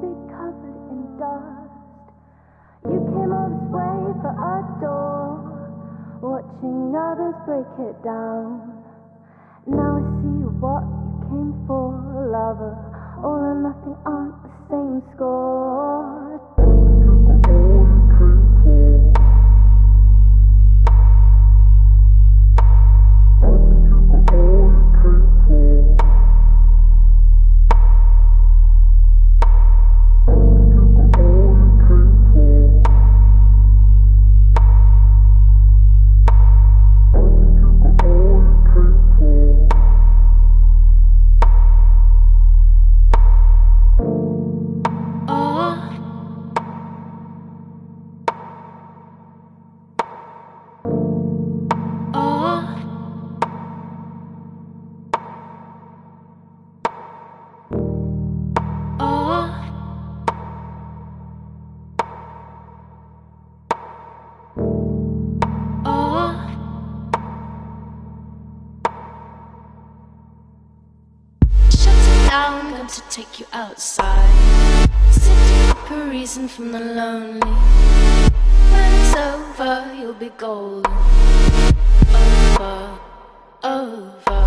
be covered in dust. You came all this way for a door, watching others break it down. Now I see what you came for, lover. All or nothing aren't the same score. Down, to take you outside. A reason from the lonely. When it's over, you'll be golden. Over, over.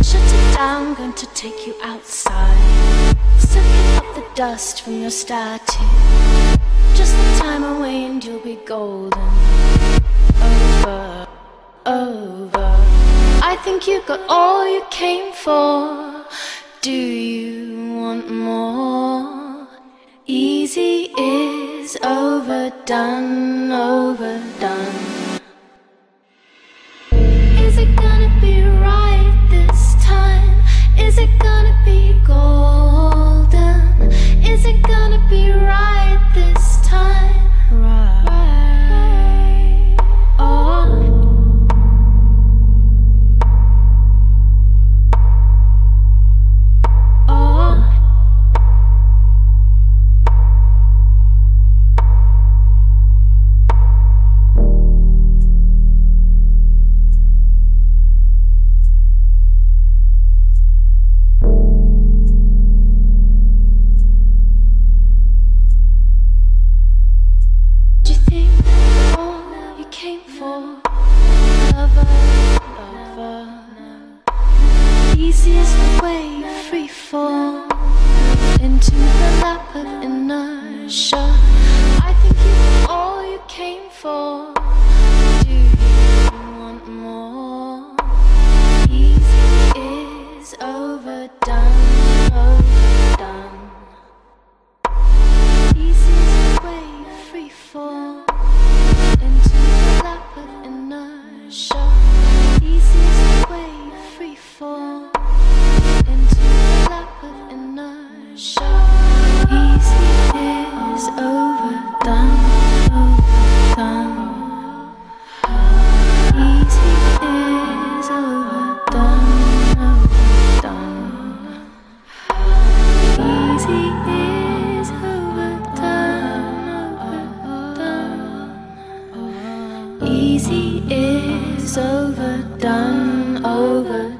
Shut it down, going to take you outside. Soaking up the dust from your statue. Just the time away and you'll be golden. Over, over. I think you got all you came for. Overdone, fall into the lap of inertia. I think you all you came for. Easy is overdone, overdone.